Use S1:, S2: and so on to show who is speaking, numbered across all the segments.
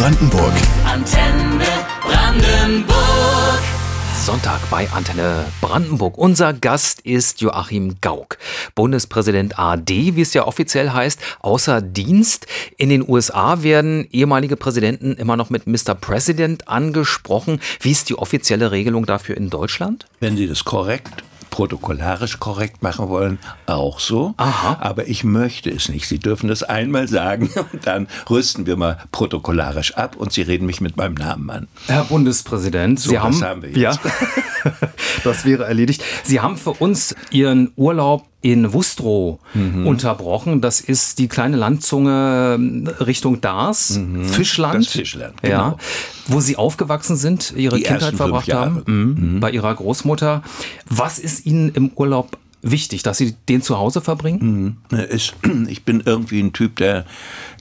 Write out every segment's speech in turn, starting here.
S1: Brandenburg.
S2: Antenne Brandenburg.
S3: Sonntag bei Antenne Brandenburg. Unser Gast ist Joachim Gauck, Bundespräsident AD, wie es ja offiziell heißt, außer Dienst. In den USA werden ehemalige Präsidenten immer noch mit Mr. President angesprochen. Wie ist die offizielle Regelung dafür in Deutschland?
S4: Wenn Sie das korrekt protokollarisch korrekt machen wollen, auch so.
S3: Aha.
S4: Aber ich möchte es nicht. Sie dürfen das einmal sagen und dann rüsten wir mal protokollarisch ab und Sie reden mich mit meinem Namen an.
S3: Herr Bundespräsident,
S4: So,
S3: Sie
S4: das
S3: haben,
S4: haben wir
S3: ja,
S4: jetzt.
S3: das wäre erledigt. Sie haben für uns Ihren Urlaub in Wustrow
S4: Mhm.
S3: unterbrochen. Das ist die kleine Landzunge ähm, Richtung Dars, Fischland.
S4: Mhm. Fischland,
S3: ja,
S4: genau.
S3: wo Sie aufgewachsen sind, Ihre
S4: Die
S3: Kindheit verbracht haben, mhm. bei Ihrer Großmutter. Was ist Ihnen im Urlaub wichtig, dass Sie den zu Hause verbringen?
S4: Ich, ich bin irgendwie ein Typ, der,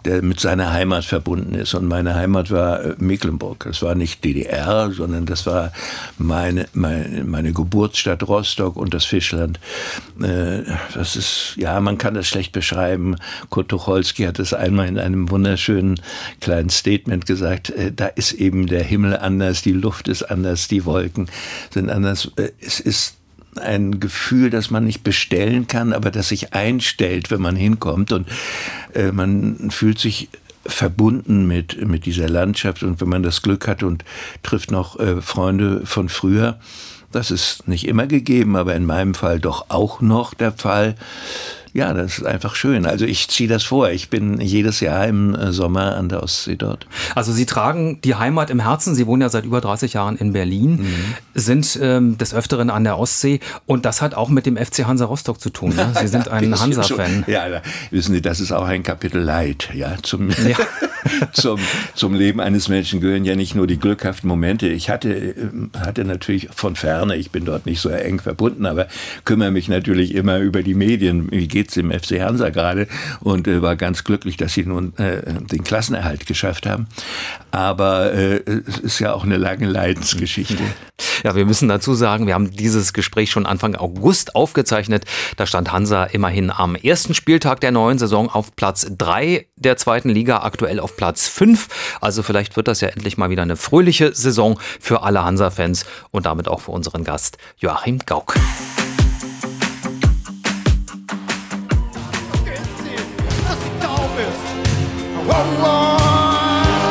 S4: der mit seiner Heimat verbunden ist. Und meine Heimat war äh, Mecklenburg. Das war nicht DDR, sondern das war meine, meine, meine Geburtsstadt Rostock und das Fischland. Äh, Das ist, ja, man kann das schlecht beschreiben. Kurt Tucholsky hat es einmal in einem wunderschönen kleinen Statement gesagt. äh, Da ist eben der Himmel anders, die Luft ist anders, die Wolken sind anders. Es ist ein Gefühl, das man nicht bestellen kann, aber das sich einstellt, wenn man hinkommt und äh, man fühlt sich verbunden mit, mit dieser Landschaft und wenn man das Glück hat und trifft noch äh, Freunde von früher, das ist nicht immer gegeben, aber in meinem Fall doch auch noch der Fall. Ja, das ist einfach schön. Also ich ziehe das vor. Ich bin jedes Jahr im äh, Sommer an der Ostsee dort.
S3: Also Sie tragen die Heimat im Herzen. Sie wohnen ja seit über 30 Jahren in Berlin,
S4: Mhm.
S3: sind ähm, des Öfteren an der Ostsee und das hat auch mit dem FC Hansa Rostock zu tun. Ne? Sie sind ein Hansa-Fan.
S4: Ja, wissen Sie, das ist auch ein Kapitel Leid. Ja, zum,
S3: Ja.
S4: zum, zum Leben eines Menschen gehören ja nicht nur die glückhaften Momente. Ich hatte, ähm, hatte natürlich von ferne, ich bin dort nicht so eng verbunden, aber kümmere mich natürlich immer über die Medien. Wie geht's dem FC Hansa gerade? Und äh, war ganz glücklich, dass sie nun äh, den Klassenerhalt geschafft haben. Aber äh, es ist ja auch eine lange Leidensgeschichte.
S3: Ja, wir müssen dazu sagen, wir haben dieses Gespräch schon Anfang August aufgezeichnet. Da stand Hansa immerhin am ersten Spieltag der neuen Saison auf Platz 3 der zweiten Liga, aktuell auf Platz 5. Also vielleicht wird das ja endlich mal wieder eine fröhliche Saison für alle Hansa-Fans und damit auch für unseren Gast Joachim Gauck.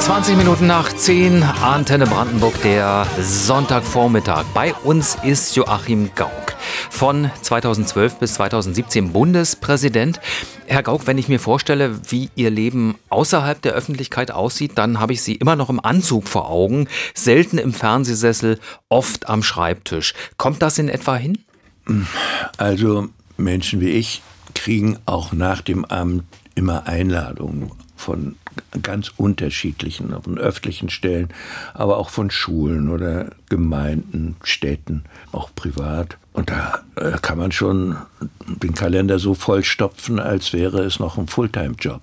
S3: 20 Minuten nach 10, Antenne Brandenburg, der Sonntagvormittag. Bei uns ist Joachim Gauck. Von 2012 bis 2017 Bundespräsident. Herr Gauck, wenn ich mir vorstelle, wie Ihr Leben außerhalb der Öffentlichkeit aussieht, dann habe ich Sie immer noch im Anzug vor Augen, selten im Fernsehsessel, oft am Schreibtisch. Kommt das in etwa hin?
S4: Also Menschen wie ich kriegen auch nach dem Amt immer Einladungen von ganz unterschiedlichen, von öffentlichen Stellen, aber auch von Schulen oder Gemeinden, Städten, auch privat. Und da äh, kann man schon den Kalender so vollstopfen, als wäre es noch ein Fulltime-Job.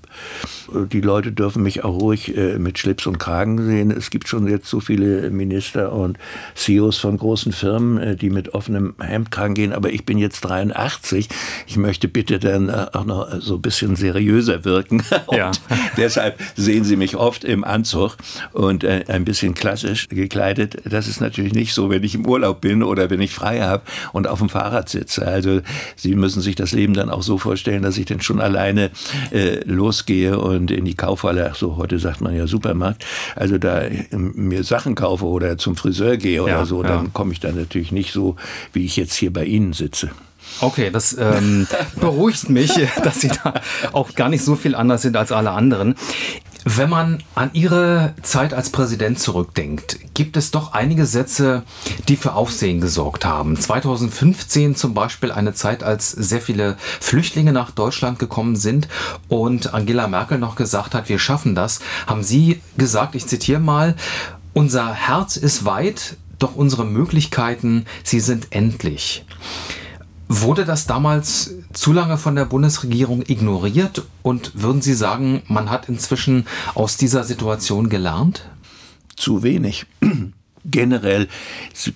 S4: Äh, Die Leute dürfen mich auch ruhig äh, mit Schlips und Kragen sehen. Es gibt schon jetzt so viele Minister und CEOs von großen Firmen, die mit offenem Hemdkragen gehen. Aber ich bin jetzt 83. Ich möchte bitte dann auch noch so ein bisschen seriöser wirken.
S3: Ja.
S4: Deshalb sehen Sie mich oft im Anzug und ein bisschen klassisch gekleidet. Das ist natürlich nicht so, wenn ich im Urlaub bin oder wenn ich frei habe und auf dem Fahrrad sitze. Also Sie müssen sich das Leben dann auch so vorstellen, dass ich dann schon alleine äh, losgehe und in die Kaufhalle, ach so heute sagt man ja Supermarkt, also da äh, mir Sachen kaufe oder zum Friseur gehe oder
S3: Ja,
S4: so,
S3: ja.
S4: dann komme ich dann natürlich nicht so, wie ich jetzt hier bei Ihnen sitze.
S3: Okay, das ähm, beruhigt mich, dass Sie da auch gar nicht so viel anders sind als alle anderen. Wenn man an Ihre Zeit als Präsident zurückdenkt, gibt es doch einige Sätze, die für Aufsehen gesorgt haben. 2015 zum Beispiel eine Zeit, als sehr viele Flüchtlinge nach Deutschland gekommen sind und Angela Merkel noch gesagt hat, wir schaffen das, haben Sie gesagt, ich zitiere mal, unser Herz ist weit, doch unsere Möglichkeiten, sie sind endlich. Wurde das damals zu lange von der Bundesregierung ignoriert und würden Sie sagen, man hat inzwischen aus dieser Situation gelernt?
S4: Zu wenig. Generell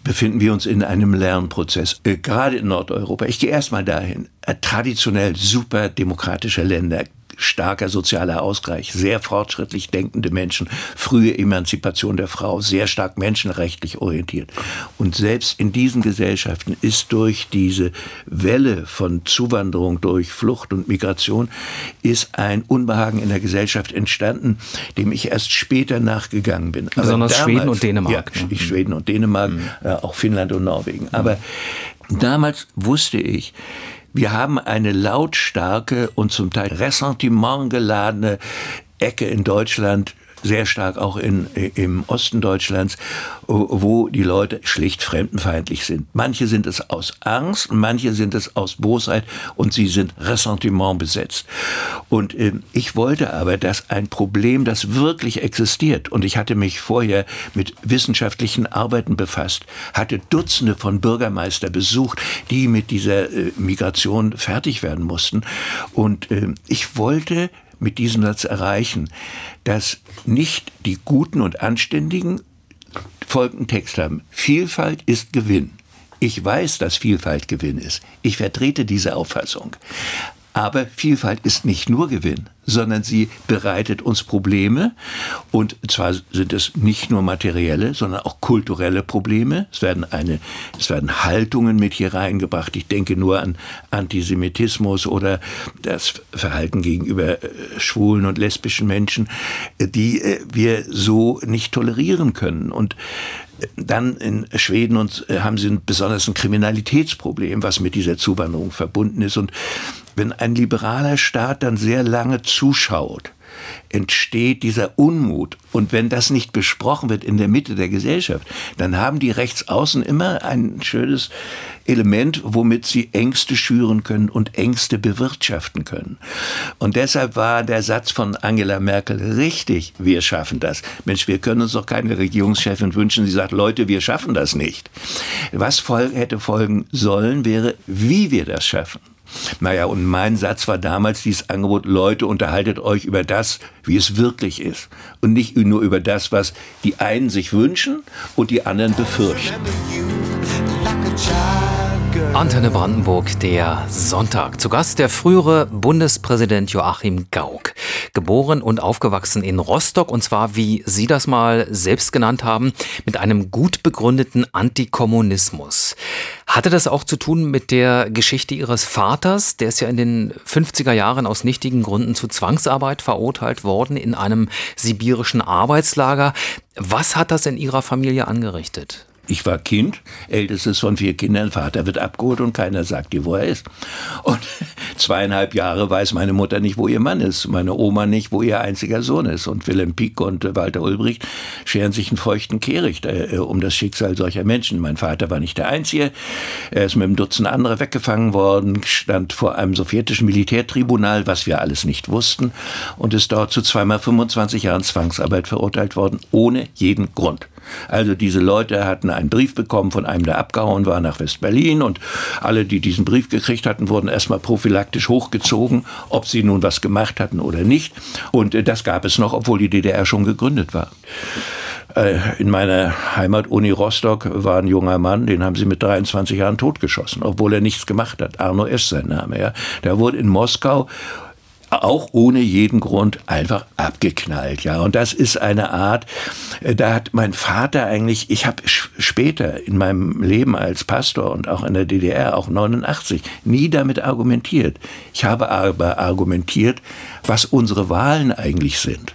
S4: befinden wir uns in einem Lernprozess, äh, gerade in Nordeuropa. Ich gehe erstmal dahin. Traditionell super demokratische Länder, starker sozialer Ausgleich, sehr fortschrittlich denkende Menschen, frühe Emanzipation der Frau, sehr stark menschenrechtlich orientiert. Und selbst in diesen Gesellschaften ist durch diese Welle von Zuwanderung, durch Flucht und Migration, ist ein Unbehagen in der Gesellschaft entstanden, dem ich erst später nachgegangen bin.
S3: Besonders damals, Schweden und Dänemark.
S4: Ja, Schweden und Dänemark, mhm. äh, auch Finnland und Norwegen. Aber damals wusste ich, wir haben eine lautstarke und zum Teil ressentimentgeladene Ecke in Deutschland, sehr stark auch in, im Osten Deutschlands, wo die Leute schlicht fremdenfeindlich sind. Manche sind es aus Angst, manche sind es aus Bosheit und sie sind Ressentiment besetzt. Und äh, ich wollte aber, dass ein Problem, das wirklich existiert, und ich hatte mich vorher mit wissenschaftlichen Arbeiten befasst, hatte Dutzende von Bürgermeister besucht, die mit dieser äh, Migration fertig werden mussten. Und äh, ich wollte mit diesem Satz erreichen, dass nicht die Guten und Anständigen folgenden Text haben. Vielfalt ist Gewinn. Ich weiß, dass Vielfalt Gewinn ist. Ich vertrete diese Auffassung. Aber Vielfalt ist nicht nur Gewinn, sondern sie bereitet uns Probleme. Und zwar sind es nicht nur materielle, sondern auch kulturelle Probleme. Es werden, eine, es werden Haltungen mit hier reingebracht. Ich denke nur an Antisemitismus oder das Verhalten gegenüber äh, schwulen und lesbischen Menschen, die äh, wir so nicht tolerieren können. Und dann in Schweden und äh, haben sie besonders ein Kriminalitätsproblem, was mit dieser Zuwanderung verbunden ist. Und wenn ein liberaler Staat dann sehr lange zuschaut, entsteht dieser Unmut. Und wenn das nicht besprochen wird in der Mitte der Gesellschaft, dann haben die Rechtsaußen immer ein schönes Element, womit sie Ängste schüren können und Ängste bewirtschaften können. Und deshalb war der Satz von Angela Merkel richtig, wir schaffen das. Mensch, wir können uns doch keine Regierungschefin wünschen, die sagt, Leute, wir schaffen das nicht. Was hätte folgen sollen, wäre, wie wir das schaffen. Naja, und mein Satz war damals dieses Angebot, Leute, unterhaltet euch über das, wie es wirklich ist. Und nicht nur über das, was die einen sich wünschen und die anderen befürchten.
S3: Antenne Brandenburg, der Sonntag. Zu Gast der frühere Bundespräsident Joachim Gauck. Geboren und aufgewachsen in Rostock und zwar, wie Sie das mal selbst genannt haben, mit einem gut begründeten Antikommunismus. Hatte das auch zu tun mit der Geschichte Ihres Vaters? Der ist ja in den 50er Jahren aus nichtigen Gründen zu Zwangsarbeit verurteilt worden in einem sibirischen Arbeitslager. Was hat das in Ihrer Familie angerichtet?
S4: Ich war Kind, ältestes von vier Kindern, Vater wird abgeholt und keiner sagt dir, wo er ist. Und zweieinhalb Jahre weiß meine Mutter nicht, wo ihr Mann ist, meine Oma nicht, wo ihr einziger Sohn ist. Und Wilhelm Pieck und Walter Ulbricht scheren sich einen feuchten Kehricht äh, um das Schicksal solcher Menschen. Mein Vater war nicht der Einzige. Er ist mit einem Dutzend anderer weggefangen worden, stand vor einem sowjetischen Militärtribunal, was wir alles nicht wussten, und ist dort zu zweimal 25 Jahren Zwangsarbeit verurteilt worden, ohne jeden Grund. Also diese Leute hatten einen Brief bekommen von einem, der abgehauen war nach West-Berlin und alle, die diesen Brief gekriegt hatten, wurden erstmal prophylaktisch hochgezogen, ob sie nun was gemacht hatten oder nicht. Und äh, das gab es noch, obwohl die DDR schon gegründet war. Äh, in meiner Heimat-Uni Rostock war ein junger Mann, den haben sie mit 23 Jahren totgeschossen, obwohl er nichts gemacht hat. Arno S. sein Name. Ja. Der wurde in Moskau auch ohne jeden Grund einfach abgeknallt, ja. Und das ist eine Art, äh, da hat mein Vater eigentlich, ich habe später in meinem Leben als Pastor und auch in der DDR, auch 89, nie damit argumentiert. Ich habe aber argumentiert, was unsere Wahlen eigentlich sind.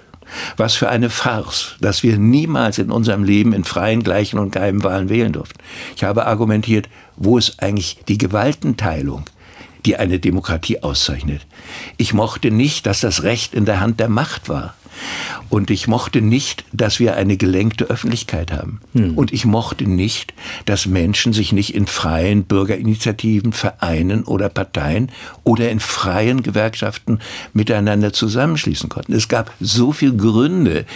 S4: Was für eine Farce, dass wir niemals in unserem Leben in freien, gleichen und geheimen Wahlen wählen durften. Ich habe argumentiert, wo ist eigentlich die Gewaltenteilung? Die eine Demokratie auszeichnet. Ich mochte nicht, dass das Recht in der Hand der Macht war. Und ich mochte nicht, dass wir eine gelenkte Öffentlichkeit haben. Hm. Und ich mochte nicht, dass Menschen sich nicht in freien Bürgerinitiativen, Vereinen oder Parteien oder in freien Gewerkschaften miteinander zusammenschließen konnten. Es gab so viele Gründe,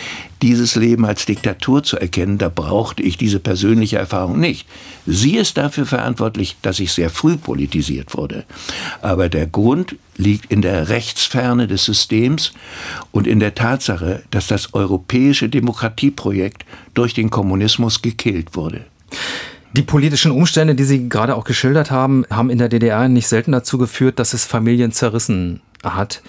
S4: dieses Leben als Diktatur zu erkennen, da brauchte ich diese persönliche Erfahrung nicht. Sie ist dafür verantwortlich, dass ich sehr früh politisiert wurde. Aber der Grund liegt in der Rechtsferne des Systems und in der Tatsache, dass das europäische Demokratieprojekt durch den Kommunismus gekillt wurde.
S3: Die politischen Umstände, die Sie gerade auch geschildert haben, haben in der DDR nicht selten dazu geführt, dass es Familien zerrissen hat.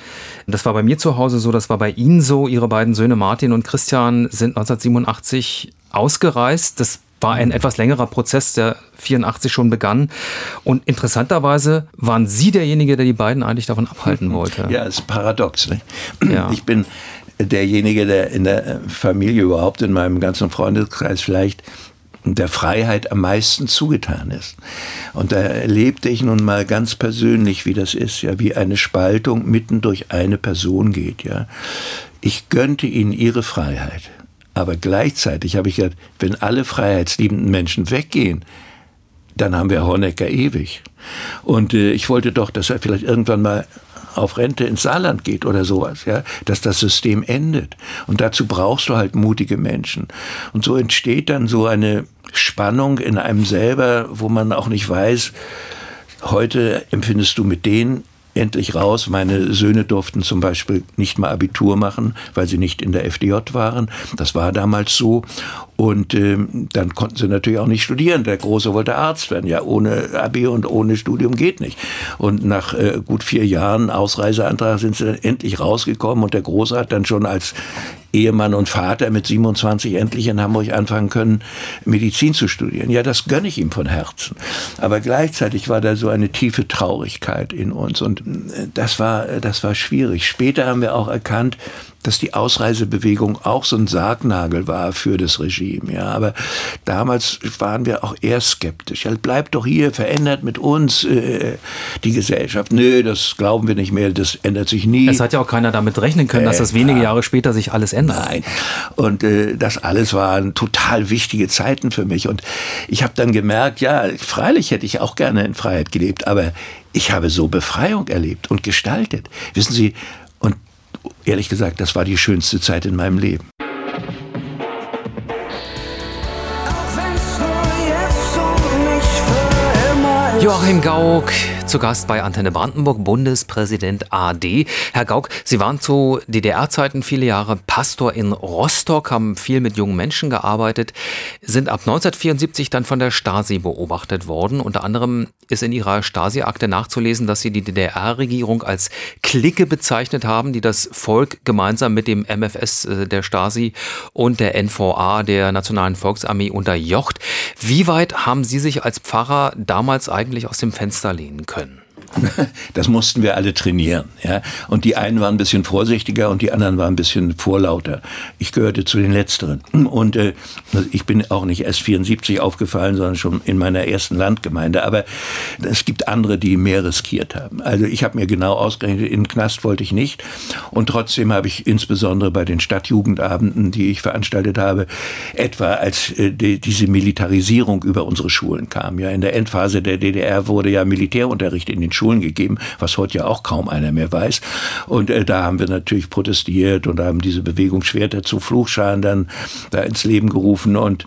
S3: Das war bei mir zu Hause so, das war bei Ihnen so. Ihre beiden Söhne Martin und Christian sind 1987 ausgereist. Das war ein etwas längerer Prozess, der 84 schon begann. Und interessanterweise waren Sie derjenige, der die beiden eigentlich davon abhalten wollte.
S4: Ja, ist paradox. Ne? Ja. Ich bin derjenige, der in der Familie überhaupt, in meinem ganzen Freundeskreis vielleicht der Freiheit am meisten zugetan ist. Und da erlebte ich nun mal ganz persönlich, wie das ist, ja, wie eine Spaltung mitten durch eine Person geht, ja. Ich gönnte ihnen ihre Freiheit. Aber gleichzeitig habe ich gesagt, wenn alle freiheitsliebenden Menschen weggehen, dann haben wir Honecker ewig. Und äh, ich wollte doch, dass er vielleicht irgendwann mal auf Rente ins Saarland geht oder sowas, ja, dass das System endet. Und dazu brauchst du halt mutige Menschen. Und so entsteht dann so eine Spannung in einem selber, wo man auch nicht weiß, heute empfindest du mit denen endlich raus. Meine Söhne durften zum Beispiel nicht mal Abitur machen, weil sie nicht in der FDJ waren. Das war damals so. Und ähm, dann konnten sie natürlich auch nicht studieren. Der Große wollte Arzt werden. Ja, ohne Abi und ohne Studium geht nicht. Und nach äh, gut vier Jahren Ausreiseantrag sind sie dann endlich rausgekommen. Und der Große hat dann schon als Ehemann und Vater mit 27 endlich in Hamburg anfangen können, Medizin zu studieren. Ja, das gönne ich ihm von Herzen. Aber gleichzeitig war da so eine tiefe Traurigkeit in uns und äh, das war, das war schwierig. Später haben wir auch erkannt, dass die Ausreisebewegung auch so ein Sargnagel war für das Regime. Ja, aber damals waren wir auch eher skeptisch. Ja, bleibt doch hier, verändert mit uns äh, die Gesellschaft. Nö, das glauben wir nicht mehr, das ändert sich nie.
S3: Es hat ja auch keiner damit rechnen können, dass das wenige Jahre später sich alles ändert.
S4: Nein. Und äh, das alles waren total wichtige Zeiten für mich. Und ich habe dann gemerkt, ja, freilich hätte ich auch gerne in Freiheit gelebt, aber ich habe so Befreiung erlebt und gestaltet. Wissen Sie, ehrlich gesagt, das war die schönste Zeit in meinem Leben.
S3: Joachim Gauck, zu Gast bei Antenne Brandenburg, Bundespräsident AD. Herr Gauck, Sie waren zu DDR-Zeiten viele Jahre Pastor in Rostock, haben viel mit jungen Menschen gearbeitet, sind ab 1974 dann von der Stasi beobachtet worden. Unter anderem ist in Ihrer Stasi-Akte nachzulesen, dass Sie die DDR-Regierung als Clique bezeichnet haben, die das Volk gemeinsam mit dem MFS äh, der Stasi und der NVA, der Nationalen Volksarmee, unterjocht. Wie weit haben Sie sich als Pfarrer damals eigentlich aus dem Fenster lehnen können?
S4: Das mussten wir alle trainieren. Ja? Und die einen waren ein bisschen vorsichtiger und die anderen waren ein bisschen vorlauter. Ich gehörte zu den Letzteren. Und äh, ich bin auch nicht erst 74 aufgefallen, sondern schon in meiner ersten Landgemeinde. Aber es gibt andere, die mehr riskiert haben. Also ich habe mir genau ausgerechnet, in den Knast wollte ich nicht. Und trotzdem habe ich insbesondere bei den Stadtjugendabenden, die ich veranstaltet habe, etwa als äh, die, diese Militarisierung über unsere Schulen kam. Ja, in der Endphase der DDR wurde ja Militärunterricht in den Schulen gegeben, was heute ja auch kaum einer mehr weiß. Und äh, da haben wir natürlich protestiert und haben diese Bewegung Schwerter zu Fluchscharen dann da ins Leben gerufen. Und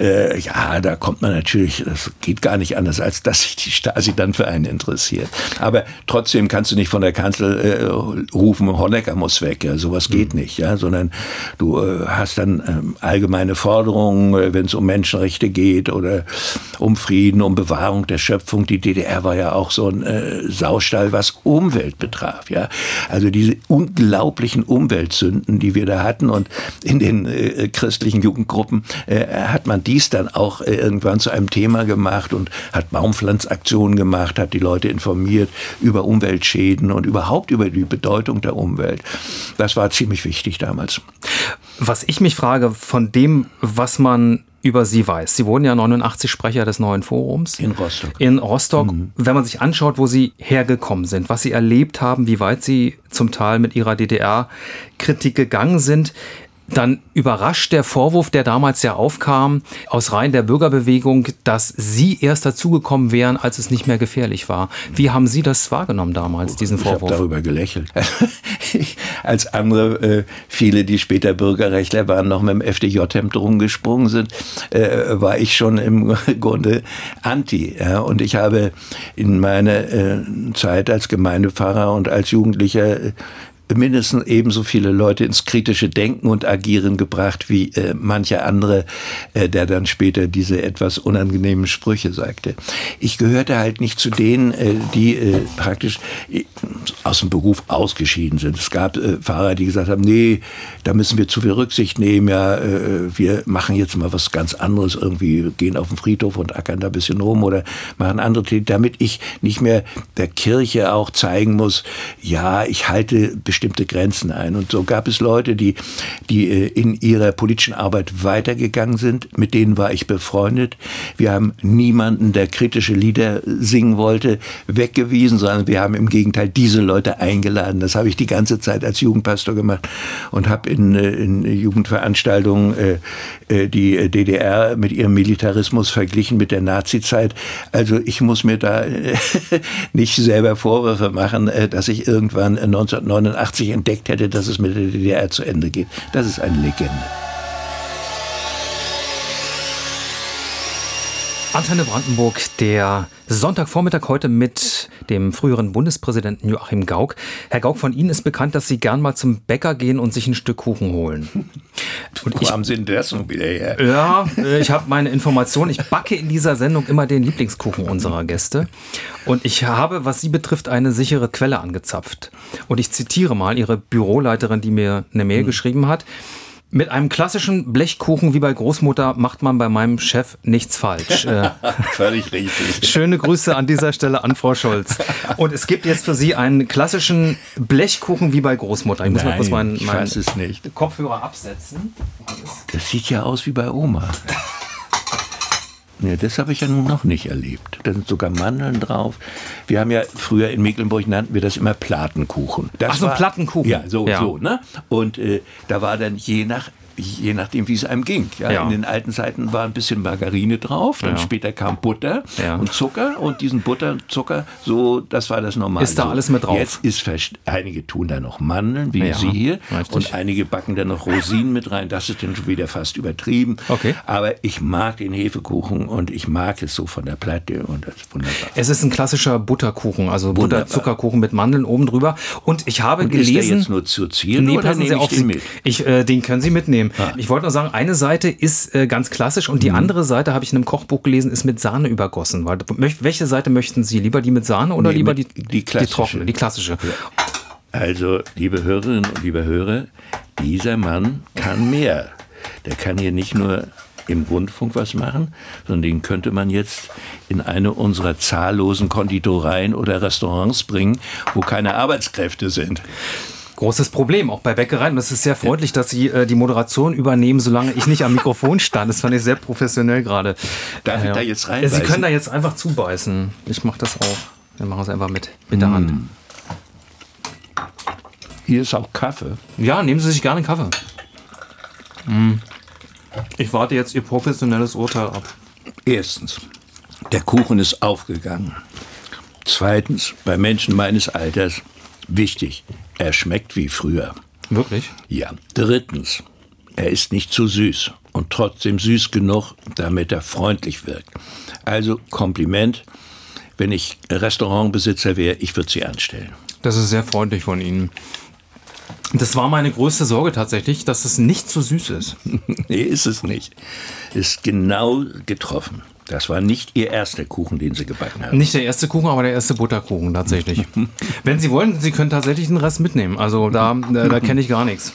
S4: äh, ja, da kommt man natürlich, das geht gar nicht anders, als dass sich die Stasi dann für einen interessiert. Aber trotzdem kannst du nicht von der Kanzel äh, rufen, Honecker muss weg. Ja, sowas geht mhm. nicht, ja, sondern du äh, hast dann ähm, allgemeine Forderungen, äh, wenn es um Menschenrechte geht oder um Frieden, um Bewahrung der Schöpfung. Die DDR war ja auch so ein äh, äh, Saustall, was Umwelt betraf. Ja? Also diese unglaublichen Umweltsünden, die wir da hatten und in den äh, christlichen Jugendgruppen äh, hat man dies dann auch äh, irgendwann zu einem Thema gemacht und hat Baumpflanzaktionen gemacht, hat die Leute informiert über Umweltschäden und überhaupt über die Bedeutung der Umwelt. Das war ziemlich wichtig damals.
S3: Was ich mich frage, von dem, was man über Sie weiß. Sie wurden ja 89 Sprecher des neuen Forums.
S4: In Rostock.
S3: In Rostock. Mhm. Wenn man sich anschaut, wo Sie hergekommen sind, was Sie erlebt haben, wie weit Sie zum Teil mit Ihrer DDR-Kritik gegangen sind, dann überrascht der Vorwurf, der damals ja aufkam, aus Reihen der Bürgerbewegung, dass Sie erst dazugekommen wären, als es nicht mehr gefährlich war. Wie haben Sie das wahrgenommen damals, diesen Vorwurf?
S4: Ich habe darüber gelächelt. als andere, äh, viele, die später Bürgerrechtler waren, noch mit dem FDJ-Hemd rumgesprungen sind, äh, war ich schon im Grunde anti. Ja? Und ich habe in meiner äh, Zeit als Gemeindepfarrer und als Jugendlicher mindestens ebenso viele Leute ins kritische Denken und Agieren gebracht wie äh, mancher andere, äh, der dann später diese etwas unangenehmen Sprüche sagte. Ich gehörte halt nicht zu denen, äh, die äh, praktisch äh, aus dem Beruf ausgeschieden sind. Es gab äh, Fahrer, die gesagt haben, nee, da müssen wir zu viel Rücksicht nehmen, ja, wir machen jetzt mal was ganz anderes, irgendwie gehen auf den Friedhof und ackern da ein bisschen rum oder machen andere Dinge, damit ich nicht mehr der Kirche auch zeigen muss, ja, ich halte bestimmte Grenzen ein. Und so gab es Leute, die, die äh, in ihrer politischen Arbeit weitergegangen sind. Mit denen war ich befreundet. Wir haben niemanden, der kritische Lieder singen wollte, weggewiesen, sondern wir haben im Gegenteil diese Leute eingeladen. Das habe ich die ganze Zeit als Jugendpastor gemacht und habe in, äh, in Jugendveranstaltungen äh die DDR mit ihrem Militarismus verglichen mit der Nazizeit. Also ich muss mir da nicht selber Vorwürfe machen, dass ich irgendwann 1989 entdeckt hätte, dass es mit der DDR zu Ende geht. Das ist eine Legende.
S3: Antenne Brandenburg, der Sonntagvormittag heute mit dem früheren Bundespräsidenten Joachim Gauck. Herr Gauck, von Ihnen ist bekannt, dass Sie gern mal zum Bäcker gehen und sich ein Stück Kuchen holen.
S4: Und ich, Wo haben Sie denn das nun wieder her?
S3: Ja, äh, ich habe meine Information. Ich backe in dieser Sendung immer den Lieblingskuchen unserer Gäste. Und ich habe, was Sie betrifft, eine sichere Quelle angezapft. Und ich zitiere mal Ihre Büroleiterin, die mir eine Mail hm. geschrieben hat. Mit einem klassischen Blechkuchen wie bei Großmutter macht man bei meinem Chef nichts falsch. Äh,
S4: Völlig richtig.
S3: Schöne Grüße an dieser Stelle an Frau Scholz. Und es gibt jetzt für Sie einen klassischen Blechkuchen wie bei Großmutter.
S4: Ich muss Nein, mal kurz meinen, meinen
S3: Kopfhörer absetzen.
S4: Das sieht ja aus wie bei Oma. Nee, das habe ich ja nun noch nicht erlebt. Da sind sogar Mandeln drauf. Wir haben ja früher in Mecklenburg nannten wir das immer Platenkuchen. Das
S3: Ach so,
S4: war,
S3: Plattenkuchen.
S4: Ja, so, ja. so, ne? Und äh, da war dann je nach je nachdem, wie es einem ging. Ja, ja. In den alten Zeiten war ein bisschen Margarine drauf, dann ja. später kam Butter und Zucker und diesen Butter und Zucker, so, das war das Normale.
S3: Ist da alles mit drauf?
S4: Jetzt ist einige tun da noch Mandeln, wie Sie hier, richtig. und einige backen da noch Rosinen mit rein. Das ist dann schon wieder fast übertrieben.
S3: Okay.
S4: Aber ich mag den Hefekuchen und ich mag es so von der Platte und das ist wunderbar.
S3: Es ist ein klassischer Butterkuchen, also Butter-Zuckerkuchen mit Mandeln oben drüber. Und ich habe
S4: und
S3: gelesen.
S4: Ist der jetzt nur zu zielen
S3: nee, oder nehme Sie auf, den mit? Ich, äh, den können Sie mitnehmen nehmen. Ah. Ich wollte nur sagen, eine Seite ist äh, ganz klassisch und die mhm. andere Seite, habe ich in einem Kochbuch gelesen, ist mit Sahne übergossen. Weil, welche Seite möchten Sie? Lieber die mit Sahne oder nee, lieber die, die, die trockene, die klassische? Ja.
S4: Also, liebe Hörerinnen und liebe Hörer, dieser Mann kann mehr. Der kann hier nicht nur im Rundfunk was machen, sondern den könnte man jetzt in eine unserer zahllosen Konditoreien oder Restaurants bringen, wo keine Arbeitskräfte sind
S3: großes Problem, auch bei Bäckereien. Und es ist sehr freundlich, dass Sie äh, die Moderation übernehmen, solange ich nicht am Mikrofon stand. Das fand ich sehr professionell gerade.
S4: Darf
S3: äh,
S4: ich da jetzt rein?
S3: Sie können da jetzt einfach zubeißen. Ich mache das auch. Wir machen es einfach mit, mit der Hand. Mm.
S4: Hier ist auch Kaffee.
S3: Ja, nehmen Sie sich gerne Kaffee. Mm. Ich warte jetzt Ihr professionelles Urteil ab.
S4: Erstens, der Kuchen ist aufgegangen. Zweitens, bei Menschen meines Alters wichtig, er schmeckt wie früher.
S3: Wirklich?
S4: Ja. Drittens, er ist nicht zu süß und trotzdem süß genug, damit er freundlich wirkt. Also Kompliment. Wenn ich Restaurantbesitzer wäre, ich würde sie anstellen.
S3: Das ist sehr freundlich von Ihnen. Das war meine größte Sorge tatsächlich, dass es nicht zu süß ist.
S4: nee, ist es nicht. Ist genau getroffen. Das war nicht Ihr erster Kuchen, den Sie gebacken haben.
S3: Nicht der erste Kuchen, aber der erste Butterkuchen tatsächlich. Wenn Sie wollen, Sie können tatsächlich den Rest mitnehmen. Also da, da, da kenne ich gar nichts.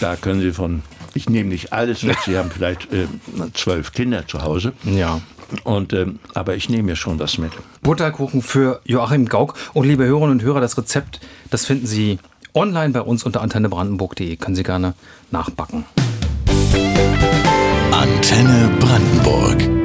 S4: Da können Sie von. Ich nehme nicht alles weg. Sie haben vielleicht äh, zwölf Kinder zu Hause.
S3: Ja.
S4: Und, ähm, aber ich nehme mir schon was mit.
S3: Butterkuchen für Joachim Gauck. Und liebe Hörerinnen und Hörer, das Rezept, das finden Sie online bei uns unter antennebrandenburg.de. Können Sie gerne nachbacken.
S2: Antenne Brandenburg.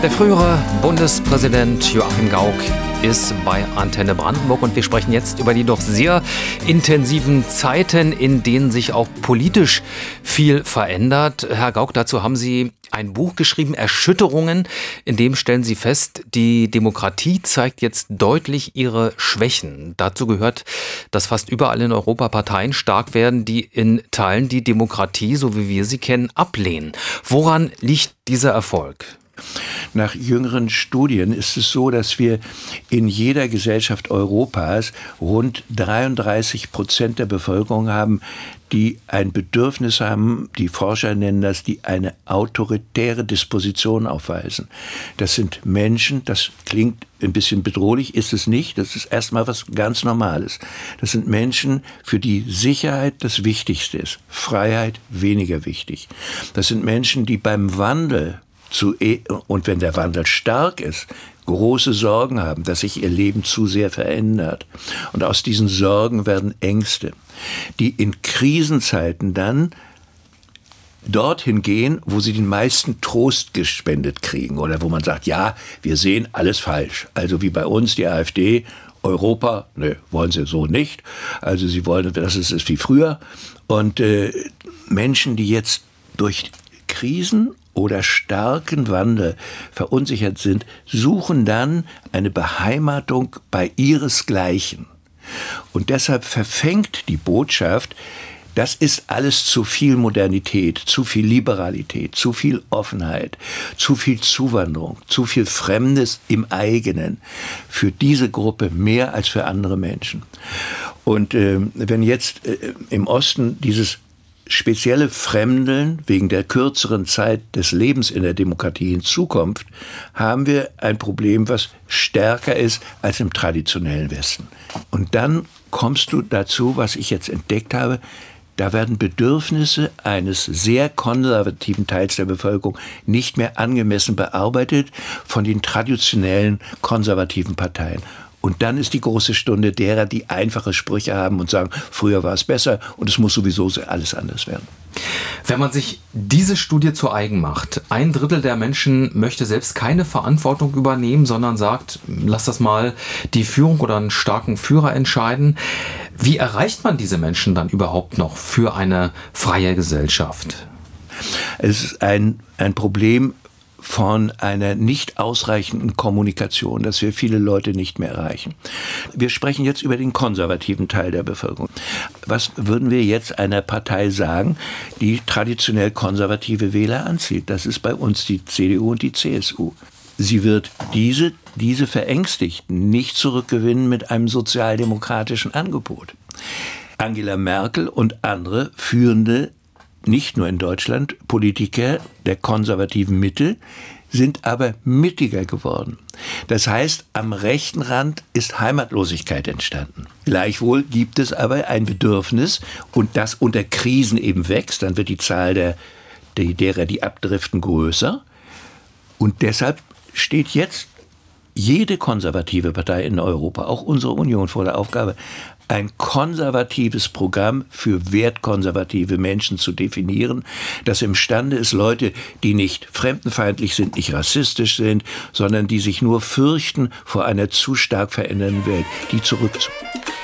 S3: Der frühere Bundespräsident Joachim Gauck ist bei Antenne Brandenburg und wir sprechen jetzt über die doch sehr intensiven Zeiten, in denen sich auch politisch viel verändert. Herr Gauck, dazu haben Sie ein Buch geschrieben, Erschütterungen, in dem stellen Sie fest, die Demokratie zeigt jetzt deutlich ihre Schwächen. Dazu gehört, dass fast überall in Europa Parteien stark werden, die in Teilen die Demokratie, so wie wir sie kennen, ablehnen. Woran liegt dieser Erfolg?
S4: Nach jüngeren Studien ist es so, dass wir in jeder Gesellschaft Europas rund 33 Prozent der Bevölkerung haben, die ein Bedürfnis haben, die Forscher nennen das, die eine autoritäre Disposition aufweisen. Das sind Menschen, das klingt ein bisschen bedrohlich, ist es nicht, das ist erstmal was ganz Normales. Das sind Menschen, für die Sicherheit das Wichtigste ist, Freiheit weniger wichtig. Das sind Menschen, die beim Wandel zu, e und wenn der Wandel stark ist, große Sorgen haben, dass sich ihr Leben zu sehr verändert. Und aus diesen Sorgen werden Ängste, die in Krisenzeiten dann dorthin gehen, wo sie den meisten Trost gespendet kriegen oder wo man sagt, ja, wir sehen alles falsch. Also wie bei uns die AfD, Europa, ne, wollen sie so nicht. Also sie wollen, dass es ist wie früher. Und äh, Menschen, die jetzt durch Krisen oder starken Wandel verunsichert sind, suchen dann eine Beheimatung bei ihresgleichen. Und deshalb verfängt die Botschaft, das ist alles zu viel Modernität, zu viel Liberalität, zu viel Offenheit, zu viel Zuwanderung, zu viel Fremdes im eigenen. Für diese Gruppe mehr als für andere Menschen. Und äh, wenn jetzt äh, im Osten dieses spezielle Fremdeln wegen der kürzeren Zeit des Lebens in der Demokratie in Zukunft, haben wir ein Problem, was stärker ist als im traditionellen Westen. Und dann kommst du dazu, was ich jetzt entdeckt habe, da werden Bedürfnisse eines sehr konservativen Teils der Bevölkerung nicht mehr angemessen bearbeitet von den traditionellen konservativen Parteien. Und dann ist die große Stunde derer, die einfache Sprüche haben und sagen, früher war es besser und es muss sowieso alles anders werden.
S3: Wenn man sich diese Studie zu eigen macht, ein Drittel der Menschen möchte selbst keine Verantwortung übernehmen, sondern sagt, lass das mal die Führung oder einen starken Führer entscheiden. Wie erreicht man diese Menschen dann überhaupt noch für eine freie Gesellschaft?
S4: Es ist ein, ein Problem von einer nicht ausreichenden Kommunikation, dass wir viele Leute nicht mehr erreichen. Wir sprechen jetzt über den konservativen Teil der Bevölkerung. Was würden wir jetzt einer Partei sagen, die traditionell konservative Wähler anzieht? Das ist bei uns die CDU und die CSU. Sie wird diese, diese Verängstigten nicht zurückgewinnen mit einem sozialdemokratischen Angebot. Angela Merkel und andere führende nicht nur in Deutschland, Politiker der konservativen Mitte sind aber mittiger geworden. Das heißt, am rechten Rand ist Heimatlosigkeit entstanden. Gleichwohl gibt es aber ein Bedürfnis und das unter Krisen eben wächst, dann wird die Zahl der, derer, die abdriften, größer. Und deshalb steht jetzt jede konservative Partei in Europa, auch unsere Union, vor der Aufgabe, ein konservatives Programm für wertkonservative Menschen zu definieren, das imstande ist, Leute, die nicht fremdenfeindlich sind, nicht rassistisch sind, sondern die sich nur fürchten vor einer zu stark verändernden Welt, die zurückzuholen.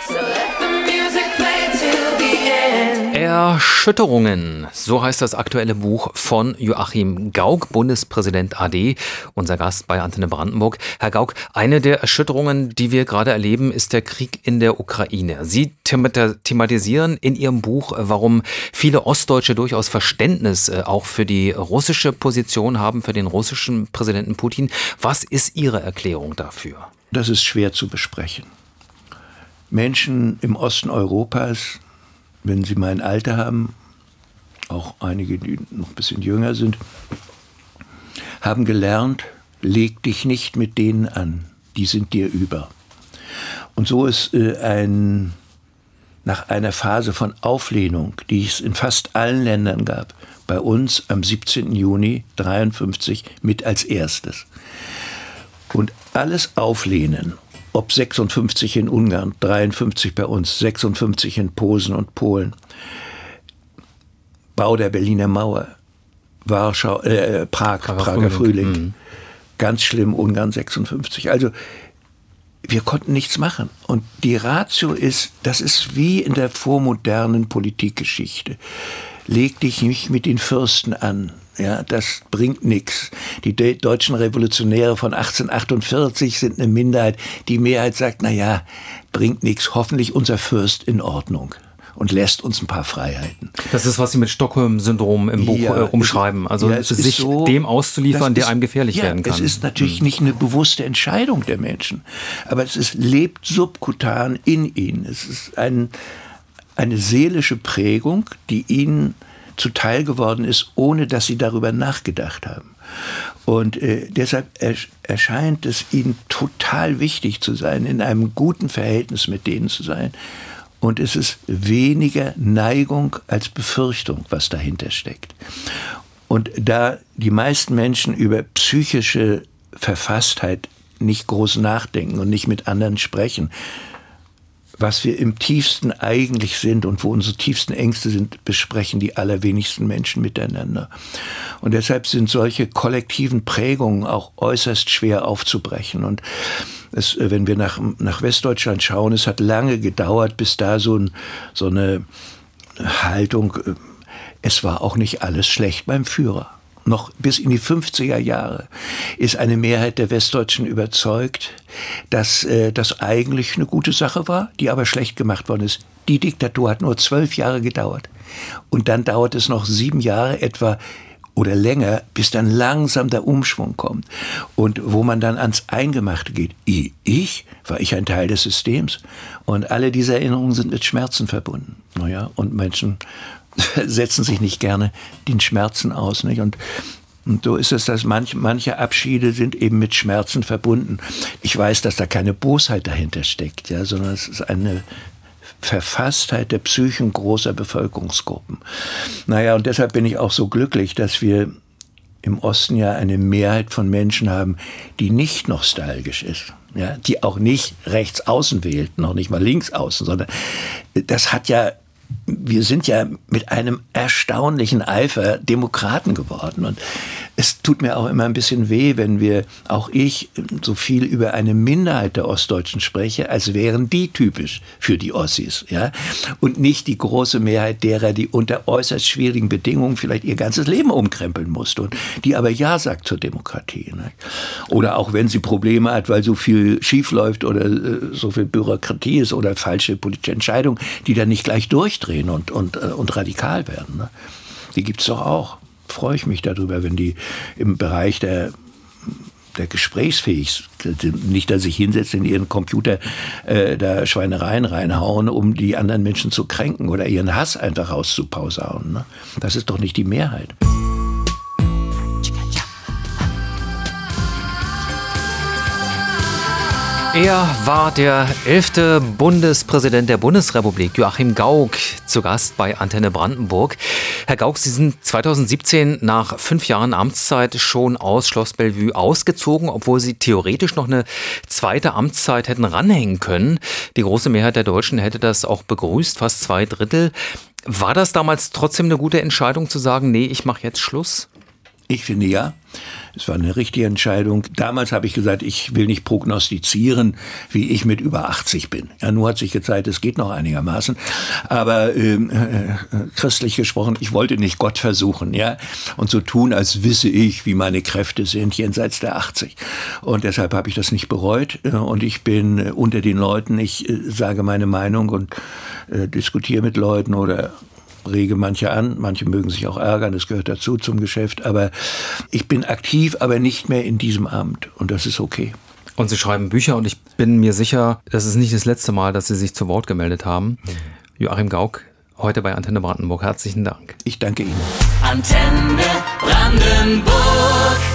S3: Erschütterungen, so heißt das aktuelle Buch von Joachim Gauck, Bundespräsident AD, unser Gast bei Antenne Brandenburg. Herr Gauck, eine der Erschütterungen, die wir gerade erleben, ist der Krieg in der Ukraine. Sie thematisieren in Ihrem Buch, warum viele Ostdeutsche durchaus Verständnis äh, auch für die russische Position haben, für den russischen Präsidenten Putin. Was ist Ihre Erklärung dafür?
S4: Das ist schwer zu besprechen. Menschen im Osten Europas wenn Sie mein Alter haben, auch einige, die noch ein bisschen jünger sind, haben gelernt, leg dich nicht mit denen an, die sind dir über. Und so ist äh, ein, nach einer Phase von Auflehnung, die es in fast allen Ländern gab, bei uns am 17. Juni 1953 mit als erstes. Und alles Auflehnen ob 56 in Ungarn, 53 bei uns, 56 in Posen und Polen. Bau der Berliner Mauer, Warschau, äh, Prag, Prager, Prager Frühling. Frühling. Mhm. Ganz schlimm, Ungarn 56. Also wir konnten nichts machen. Und die Ratio ist, das ist wie in der vormodernen Politikgeschichte. Leg dich nicht mit den Fürsten an. Ja, das bringt nichts. Die deutschen Revolutionäre von 1848 sind eine Minderheit. Die Mehrheit sagt, na ja, bringt nichts. Hoffentlich unser Fürst in Ordnung und lässt uns ein paar Freiheiten.
S3: Das ist, was Sie mit Stockholm-Syndrom im Buch ja, äh, umschreiben. Also ja, sich so, dem auszuliefern, der ist, einem gefährlich
S4: ja,
S3: werden kann.
S4: Es ist natürlich hm. nicht eine bewusste Entscheidung der Menschen, aber es ist, lebt subkutan in ihnen. Es ist ein, eine seelische Prägung, die ihnen zuteil geworden ist, ohne dass sie darüber nachgedacht haben. Und äh, deshalb erscheint es ihnen total wichtig zu sein, in einem guten Verhältnis mit denen zu sein und es ist weniger Neigung als Befürchtung, was dahinter steckt. Und da die meisten Menschen über psychische Verfasstheit nicht groß nachdenken und nicht mit anderen sprechen, was wir im tiefsten eigentlich sind und wo unsere tiefsten Ängste sind, besprechen die allerwenigsten Menschen miteinander. Und deshalb sind solche kollektiven Prägungen auch äußerst schwer aufzubrechen. Und es, äh, wenn wir nach, nach Westdeutschland schauen, es hat lange gedauert, bis da so, ein, so eine Haltung, äh, es war auch nicht alles schlecht beim Führer noch bis in die 50er Jahre ist eine Mehrheit der Westdeutschen überzeugt, dass äh, das eigentlich eine gute Sache war, die aber schlecht gemacht worden ist. Die Diktatur hat nur zwölf Jahre gedauert. Und dann dauert es noch sieben Jahre etwa oder länger, bis dann langsam der Umschwung kommt. Und wo man dann ans Eingemachte geht. Ich? War ich ein Teil des Systems? Und alle diese Erinnerungen sind mit Schmerzen verbunden. Naja, und Menschen setzen sich nicht gerne den Schmerzen aus. Nicht? Und, und so ist es, dass manch, manche Abschiede sind eben mit Schmerzen verbunden. Ich weiß, dass da keine Bosheit dahinter steckt, ja, sondern es ist eine Verfasstheit der Psychen großer Bevölkerungsgruppen. Naja, und deshalb bin ich auch so glücklich, dass wir im Osten ja eine Mehrheit von Menschen haben, die nicht nostalgisch ist. Ja, die auch nicht rechts außen wählt, noch nicht mal links außen, sondern das hat ja wir sind ja mit einem erstaunlichen Eifer Demokraten geworden. Und es tut mir auch immer ein bisschen weh, wenn wir, auch ich, so viel über eine Minderheit der Ostdeutschen spreche, als wären die typisch für die Ossis, ja. Und nicht die große Mehrheit derer, die unter äußerst schwierigen Bedingungen vielleicht ihr ganzes Leben umkrempeln musste und die aber Ja sagt zur Demokratie. Ne? Oder auch wenn sie Probleme hat, weil so viel schiefläuft oder äh, so viel Bürokratie ist oder falsche politische Entscheidungen, die dann nicht gleich durchdrehen und, und, äh, und radikal werden. Ne? Die gibt's doch auch freue ich mich darüber, wenn die im Bereich der der gesprächsfähig nicht, dass sich hinsetzen in ihren Computer äh, da Schweinereien reinhauen, um die anderen Menschen zu kränken oder ihren Hass einfach auszupausaunen. Ne? Das ist doch nicht die Mehrheit.
S3: Er war der elfte Bundespräsident der Bundesrepublik, Joachim Gauck, zu Gast bei Antenne Brandenburg. Herr Gauck, Sie sind 2017 nach fünf Jahren Amtszeit schon aus Schloss Bellevue ausgezogen, obwohl Sie theoretisch noch eine zweite Amtszeit hätten ranhängen können. Die große Mehrheit der Deutschen hätte das auch begrüßt, fast zwei Drittel. War das damals trotzdem eine gute Entscheidung zu sagen, nee, ich mache jetzt Schluss?
S4: Ich finde ja. Es war eine richtige Entscheidung. Damals habe ich gesagt, ich will nicht prognostizieren, wie ich mit über 80 bin. Ja, nur hat sich gezeigt, es geht noch einigermaßen. Aber ähm, äh, äh, christlich gesprochen, ich wollte nicht Gott versuchen, ja, und so tun, als wisse ich, wie meine Kräfte sind jenseits der 80. Und deshalb habe ich das nicht bereut. Äh, und ich bin äh, unter den Leuten. Ich äh, sage meine Meinung und äh, diskutiere mit Leuten oder rege manche an, manche mögen sich auch ärgern, das gehört dazu zum Geschäft, aber ich bin aktiv, aber nicht mehr in diesem Amt und das ist okay.
S3: Und Sie schreiben Bücher und ich bin mir sicher, das ist nicht das letzte Mal, dass Sie sich zu Wort gemeldet haben. Mhm. Joachim Gauck, heute bei Antenne Brandenburg. Herzlichen Dank.
S4: Ich danke Ihnen.
S2: Antenne Brandenburg.